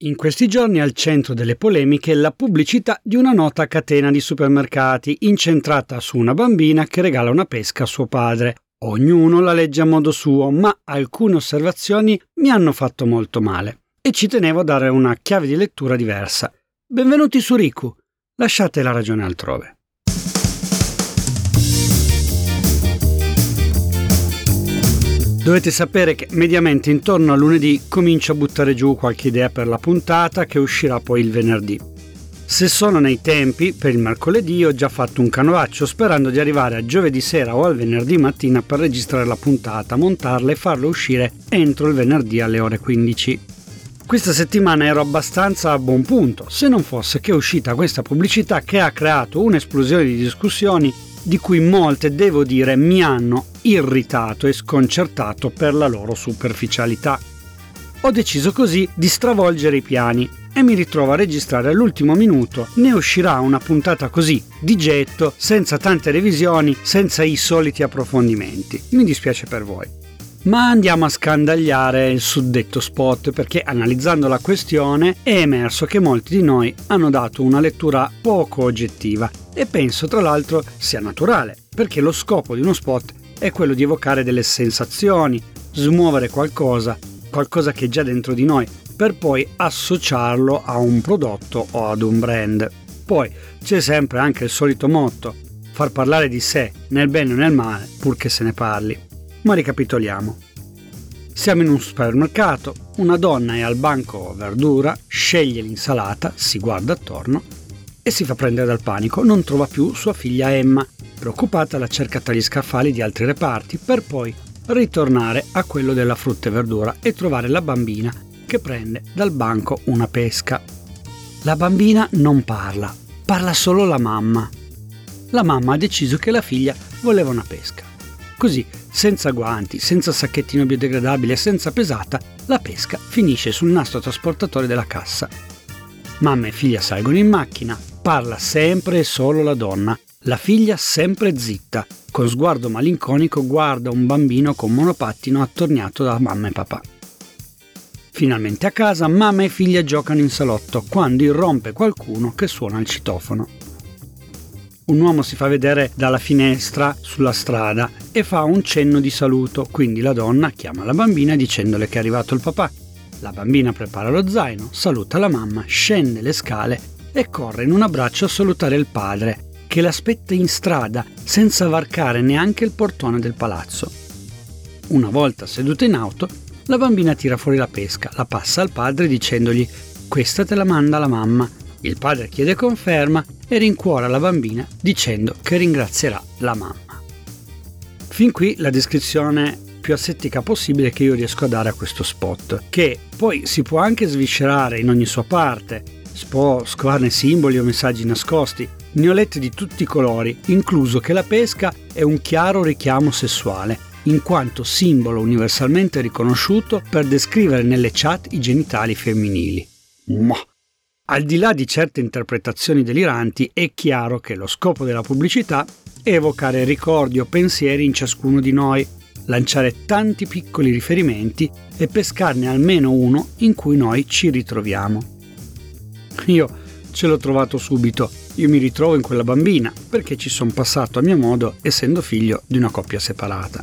In questi giorni al centro delle polemiche la pubblicità di una nota catena di supermercati incentrata su una bambina che regala una pesca a suo padre. Ognuno la legge a modo suo, ma alcune osservazioni mi hanno fatto molto male e ci tenevo a dare una chiave di lettura diversa. Benvenuti su Riku. Lasciate la ragione altrove. Dovete sapere che mediamente intorno a lunedì comincio a buttare giù qualche idea per la puntata che uscirà poi il venerdì. Se sono nei tempi, per il mercoledì ho già fatto un canovaccio sperando di arrivare a giovedì sera o al venerdì mattina per registrare la puntata, montarla e farla uscire entro il venerdì alle ore 15. Questa settimana ero abbastanza a buon punto, se non fosse che è uscita questa pubblicità che ha creato un'esplosione di discussioni di cui molte, devo dire, mi hanno irritato e sconcertato per la loro superficialità. Ho deciso così di stravolgere i piani e mi ritrovo a registrare all'ultimo minuto. Ne uscirà una puntata così, di getto, senza tante revisioni, senza i soliti approfondimenti. Mi dispiace per voi. Ma andiamo a scandagliare il suddetto spot perché analizzando la questione è emerso che molti di noi hanno dato una lettura poco oggettiva e penso tra l'altro sia naturale perché lo scopo di uno spot è quello di evocare delle sensazioni, smuovere qualcosa, qualcosa che è già dentro di noi, per poi associarlo a un prodotto o ad un brand. Poi c'è sempre anche il solito motto, far parlare di sé nel bene o nel male purché se ne parli. Ma ricapitoliamo. Siamo in un supermercato, una donna è al banco verdura, sceglie l'insalata, si guarda attorno e si fa prendere dal panico, non trova più sua figlia Emma. Preoccupata la cerca tra gli scaffali di altri reparti per poi ritornare a quello della frutta e verdura e trovare la bambina che prende dal banco una pesca. La bambina non parla, parla solo la mamma. La mamma ha deciso che la figlia voleva una pesca. Così, senza guanti, senza sacchettino biodegradabile e senza pesata, la pesca finisce sul nastro trasportatore della cassa. Mamma e figlia salgono in macchina, parla sempre e solo la donna, la figlia sempre zitta, con sguardo malinconico guarda un bambino con monopattino attorniato da mamma e papà. Finalmente a casa, mamma e figlia giocano in salotto quando irrompe qualcuno che suona il citofono un uomo si fa vedere dalla finestra sulla strada e fa un cenno di saluto, quindi la donna chiama la bambina dicendole che è arrivato il papà. La bambina prepara lo zaino, saluta la mamma, scende le scale e corre in un abbraccio a salutare il padre, che l'aspetta in strada senza varcare neanche il portone del palazzo. Una volta seduta in auto, la bambina tira fuori la pesca, la passa al padre dicendogli questa te la manda la mamma. Il padre chiede conferma e rincuora la bambina dicendo che ringrazierà la mamma. Fin qui la descrizione più asettica possibile che io riesco a dare a questo spot, che poi si può anche sviscerare in ogni sua parte, può scovarne simboli o messaggi nascosti, ne ho letti di tutti i colori, incluso che la pesca è un chiaro richiamo sessuale, in quanto simbolo universalmente riconosciuto per descrivere nelle chat i genitali femminili. Ma al di là di certe interpretazioni deliranti, è chiaro che lo scopo della pubblicità è evocare ricordi o pensieri in ciascuno di noi, lanciare tanti piccoli riferimenti e pescarne almeno uno in cui noi ci ritroviamo. Io ce l'ho trovato subito, io mi ritrovo in quella bambina perché ci sono passato a mio modo essendo figlio di una coppia separata.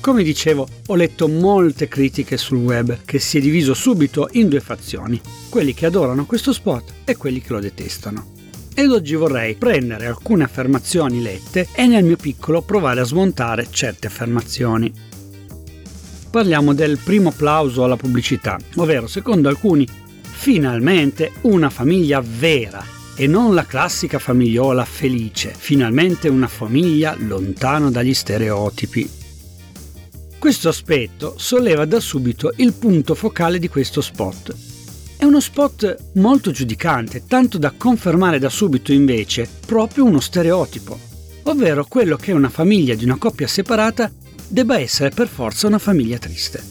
Come dicevo, ho letto molte critiche sul web che si è diviso subito in due fazioni, quelli che adorano questo spot e quelli che lo detestano. Ed oggi vorrei prendere alcune affermazioni lette e nel mio piccolo provare a smontare certe affermazioni. Parliamo del primo applauso alla pubblicità, ovvero secondo alcuni finalmente una famiglia vera e non la classica famigliola felice, finalmente una famiglia lontano dagli stereotipi. Questo aspetto solleva da subito il punto focale di questo spot. È uno spot molto giudicante, tanto da confermare da subito invece proprio uno stereotipo, ovvero quello che una famiglia di una coppia separata debba essere per forza una famiglia triste.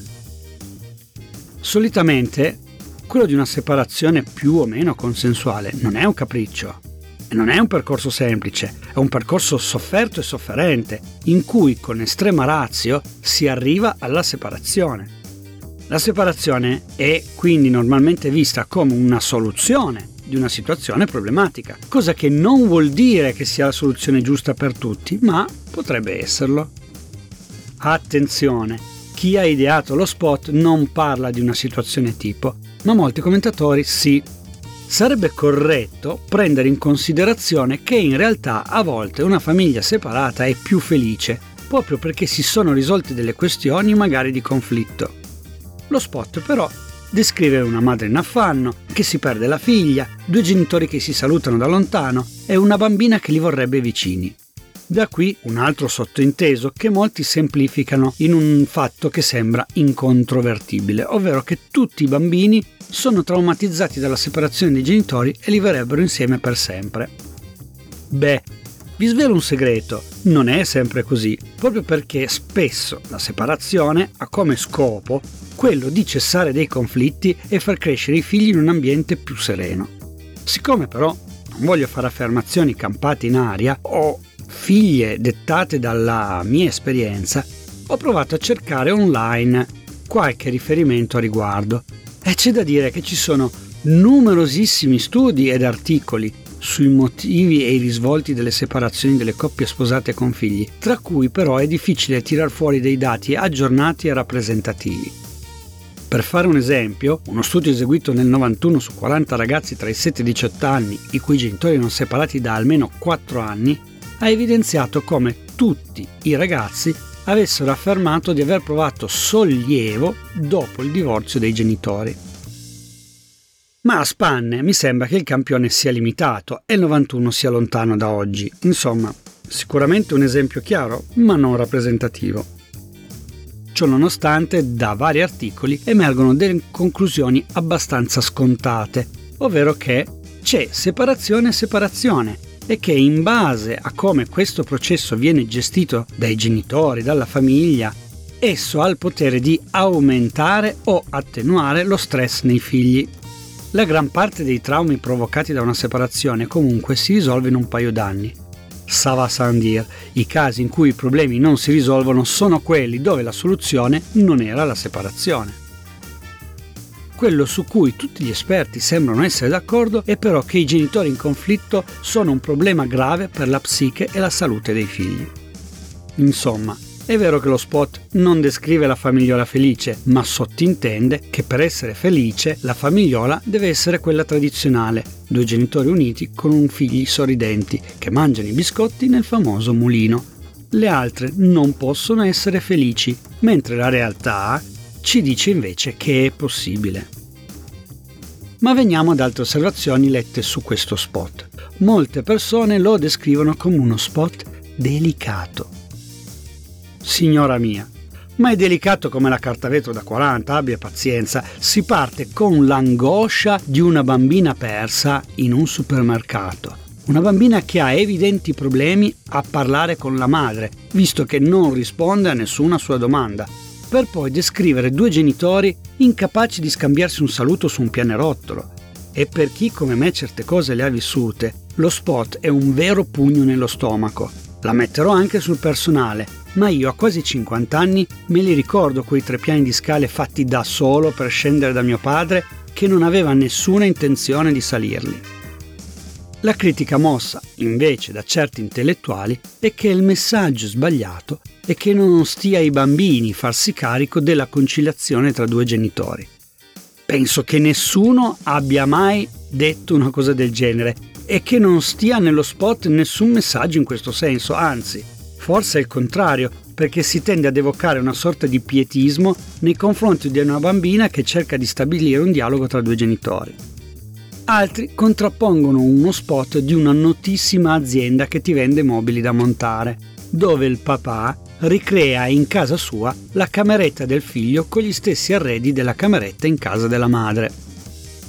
Solitamente quello di una separazione più o meno consensuale non è un capriccio, non è un percorso semplice, è un percorso sofferto e sofferente, in cui con estrema razio si arriva alla separazione. La separazione è quindi normalmente vista come una soluzione di una situazione problematica, cosa che non vuol dire che sia la soluzione giusta per tutti, ma potrebbe esserlo. Attenzione, chi ha ideato lo spot non parla di una situazione tipo, ma molti commentatori sì. Sarebbe corretto prendere in considerazione che in realtà a volte una famiglia separata è più felice, proprio perché si sono risolte delle questioni magari di conflitto. Lo spot però descrive una madre in affanno, che si perde la figlia, due genitori che si salutano da lontano e una bambina che li vorrebbe vicini. Da qui un altro sottointeso che molti semplificano in un fatto che sembra incontrovertibile, ovvero che tutti i bambini sono traumatizzati dalla separazione dei genitori e li verrebbero insieme per sempre. Beh, vi svelo un segreto, non è sempre così, proprio perché spesso la separazione ha come scopo quello di cessare dei conflitti e far crescere i figli in un ambiente più sereno. Siccome però non voglio fare affermazioni campate in aria o figlie dettate dalla mia esperienza, ho provato a cercare online qualche riferimento a riguardo e c'è da dire che ci sono numerosissimi studi ed articoli sui motivi e i risvolti delle separazioni delle coppie sposate con figli, tra cui però è difficile tirar fuori dei dati aggiornati e rappresentativi. Per fare un esempio, uno studio eseguito nel 91 su 40 ragazzi tra i 7 e i 18 anni, i cui genitori erano separati da almeno 4 anni, ha evidenziato come tutti i ragazzi avessero affermato di aver provato sollievo dopo il divorzio dei genitori. Ma a spanne mi sembra che il campione sia limitato e il 91 sia lontano da oggi. Insomma, sicuramente un esempio chiaro, ma non rappresentativo. Ciononostante, da vari articoli emergono delle conclusioni abbastanza scontate, ovvero che c'è separazione e separazione e che in base a come questo processo viene gestito dai genitori, dalla famiglia, esso ha il potere di aumentare o attenuare lo stress nei figli. La gran parte dei traumi provocati da una separazione comunque si risolve in un paio d'anni. Sava Sandir, i casi in cui i problemi non si risolvono sono quelli dove la soluzione non era la separazione. Quello su cui tutti gli esperti sembrano essere d'accordo è però che i genitori in conflitto sono un problema grave per la psiche e la salute dei figli. Insomma, è vero che lo spot non descrive la famigliola felice, ma sottintende che per essere felice la famigliola deve essere quella tradizionale, due genitori uniti con un figli sorridenti che mangiano i biscotti nel famoso mulino. Le altre non possono essere felici, mentre la realtà ci dice invece che è possibile. Ma veniamo ad altre osservazioni lette su questo spot. Molte persone lo descrivono come uno spot delicato signora mia. Ma è delicato come la carta vetro da 40, abbia pazienza. Si parte con l'angoscia di una bambina persa in un supermercato. Una bambina che ha evidenti problemi a parlare con la madre, visto che non risponde a nessuna sua domanda, per poi descrivere due genitori incapaci di scambiarsi un saluto su un pianerottolo. E per chi come me certe cose le ha vissute, lo spot è un vero pugno nello stomaco. La metterò anche sul personale, ma io a quasi 50 anni me li ricordo quei tre piani di scale fatti da solo per scendere da mio padre che non aveva nessuna intenzione di salirli. La critica mossa, invece, da certi intellettuali è che il messaggio sbagliato è che non stia ai bambini farsi carico della conciliazione tra due genitori. Penso che nessuno abbia mai detto una cosa del genere e che non stia nello spot nessun messaggio in questo senso, anzi, Forse è il contrario, perché si tende ad evocare una sorta di pietismo nei confronti di una bambina che cerca di stabilire un dialogo tra due genitori. Altri contrappongono uno spot di una notissima azienda che ti vende mobili da montare, dove il papà ricrea in casa sua la cameretta del figlio con gli stessi arredi della cameretta in casa della madre.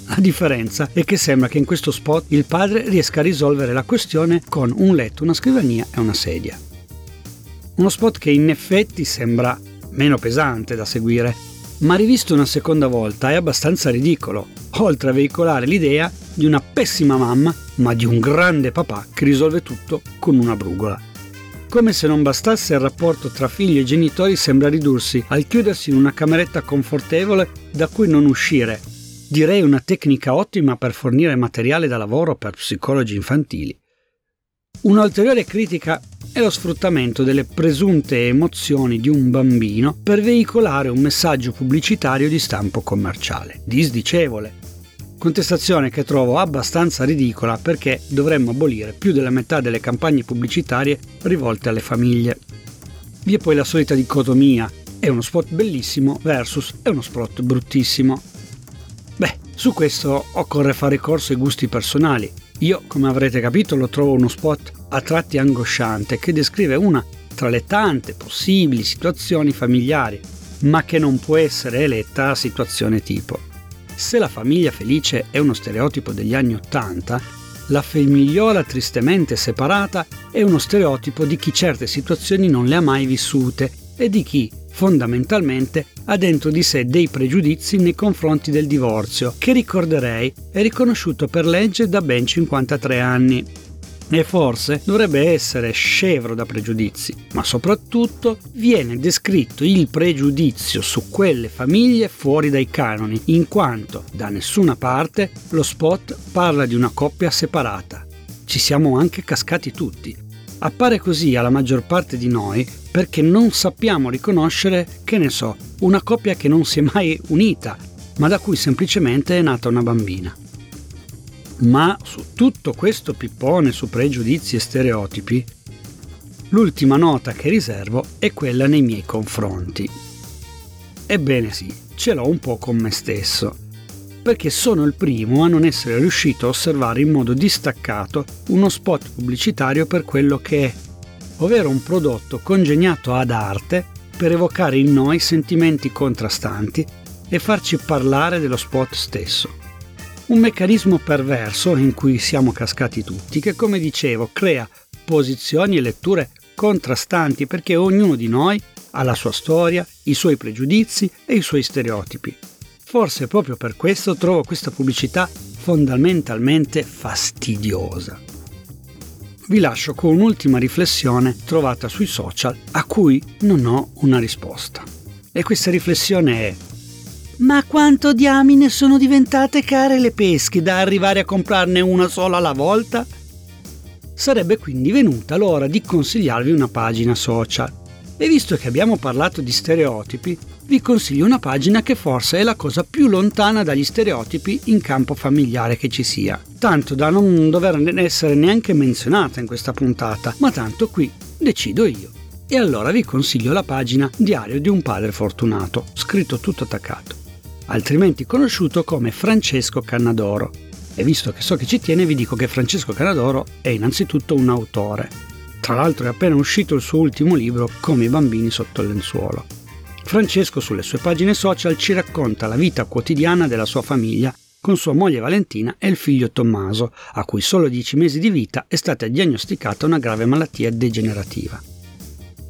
La differenza è che sembra che in questo spot il padre riesca a risolvere la questione con un letto, una scrivania e una sedia. Uno spot che in effetti sembra meno pesante da seguire, ma rivisto una seconda volta è abbastanza ridicolo, oltre a veicolare l'idea di una pessima mamma, ma di un grande papà che risolve tutto con una brugola. Come se non bastasse il rapporto tra figli e genitori sembra ridursi al chiudersi in una cameretta confortevole da cui non uscire. Direi una tecnica ottima per fornire materiale da lavoro per psicologi infantili. Un'ulteriore critica è lo sfruttamento delle presunte emozioni di un bambino per veicolare un messaggio pubblicitario di stampo commerciale, disdicevole. Contestazione che trovo abbastanza ridicola perché dovremmo abolire più della metà delle campagne pubblicitarie rivolte alle famiglie. Vi è poi la solita dicotomia, è uno spot bellissimo versus è uno spot bruttissimo. Beh, su questo occorre fare ricorso ai gusti personali. Io, come avrete capito, lo trovo uno spot a tratti angosciante che descrive una tra le tante possibili situazioni familiari, ma che non può essere eletta a situazione tipo. Se la famiglia felice è uno stereotipo degli anni Ottanta, la famigliola tristemente separata è uno stereotipo di chi certe situazioni non le ha mai vissute e di chi, fondamentalmente, ha dentro di sé dei pregiudizi nei confronti del divorzio, che ricorderei è riconosciuto per legge da ben 53 anni e forse dovrebbe essere scevro da pregiudizi, ma soprattutto viene descritto il pregiudizio su quelle famiglie fuori dai canoni, in quanto da nessuna parte lo spot parla di una coppia separata. Ci siamo anche cascati tutti. Appare così alla maggior parte di noi perché non sappiamo riconoscere, che ne so, una coppia che non si è mai unita, ma da cui semplicemente è nata una bambina. Ma su tutto questo pippone su pregiudizi e stereotipi, l'ultima nota che riservo è quella nei miei confronti. Ebbene sì, ce l'ho un po' con me stesso, perché sono il primo a non essere riuscito a osservare in modo distaccato uno spot pubblicitario per quello che è, ovvero un prodotto congegnato ad arte per evocare in noi sentimenti contrastanti e farci parlare dello spot stesso. Un meccanismo perverso in cui siamo cascati tutti, che come dicevo crea posizioni e letture contrastanti perché ognuno di noi ha la sua storia, i suoi pregiudizi e i suoi stereotipi. Forse proprio per questo trovo questa pubblicità fondamentalmente fastidiosa. Vi lascio con un'ultima riflessione trovata sui social a cui non ho una risposta. E questa riflessione è ma quanto diamine sono diventate care le pesche da arrivare a comprarne una sola alla volta? Sarebbe quindi venuta l'ora di consigliarvi una pagina social. E visto che abbiamo parlato di stereotipi, vi consiglio una pagina che forse è la cosa più lontana dagli stereotipi in campo familiare che ci sia. Tanto da non dover essere neanche menzionata in questa puntata, ma tanto qui decido io. E allora vi consiglio la pagina Diario di un padre fortunato, scritto tutto attaccato altrimenti conosciuto come Francesco Cannadoro. E visto che so che ci tiene, vi dico che Francesco Cannadoro è innanzitutto un autore. Tra l'altro è appena uscito il suo ultimo libro, Come i bambini sotto il lenzuolo. Francesco sulle sue pagine social ci racconta la vita quotidiana della sua famiglia con sua moglie Valentina e il figlio Tommaso, a cui solo a 10 mesi di vita è stata diagnosticata una grave malattia degenerativa.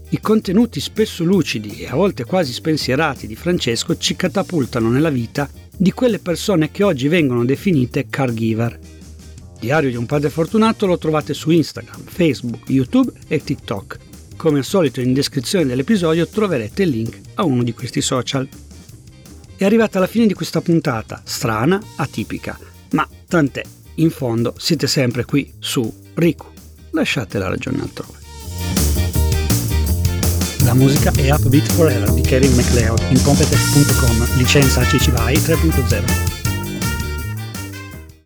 I contenuti spesso lucidi e a volte quasi spensierati di Francesco ci catapultano nella vita di quelle persone che oggi vengono definite caregiver. Diario di un padre fortunato lo trovate su Instagram, Facebook, YouTube e TikTok. Come al solito in descrizione dell'episodio troverete il link a uno di questi social. È arrivata la fine di questa puntata, strana, atipica, ma tant'è, in fondo siete sempre qui su Riku. Lasciate la ragione altrove. La musica è Upbeat Forever di Kevin MacLeod in Competech.com, licenza CC BY 3.0.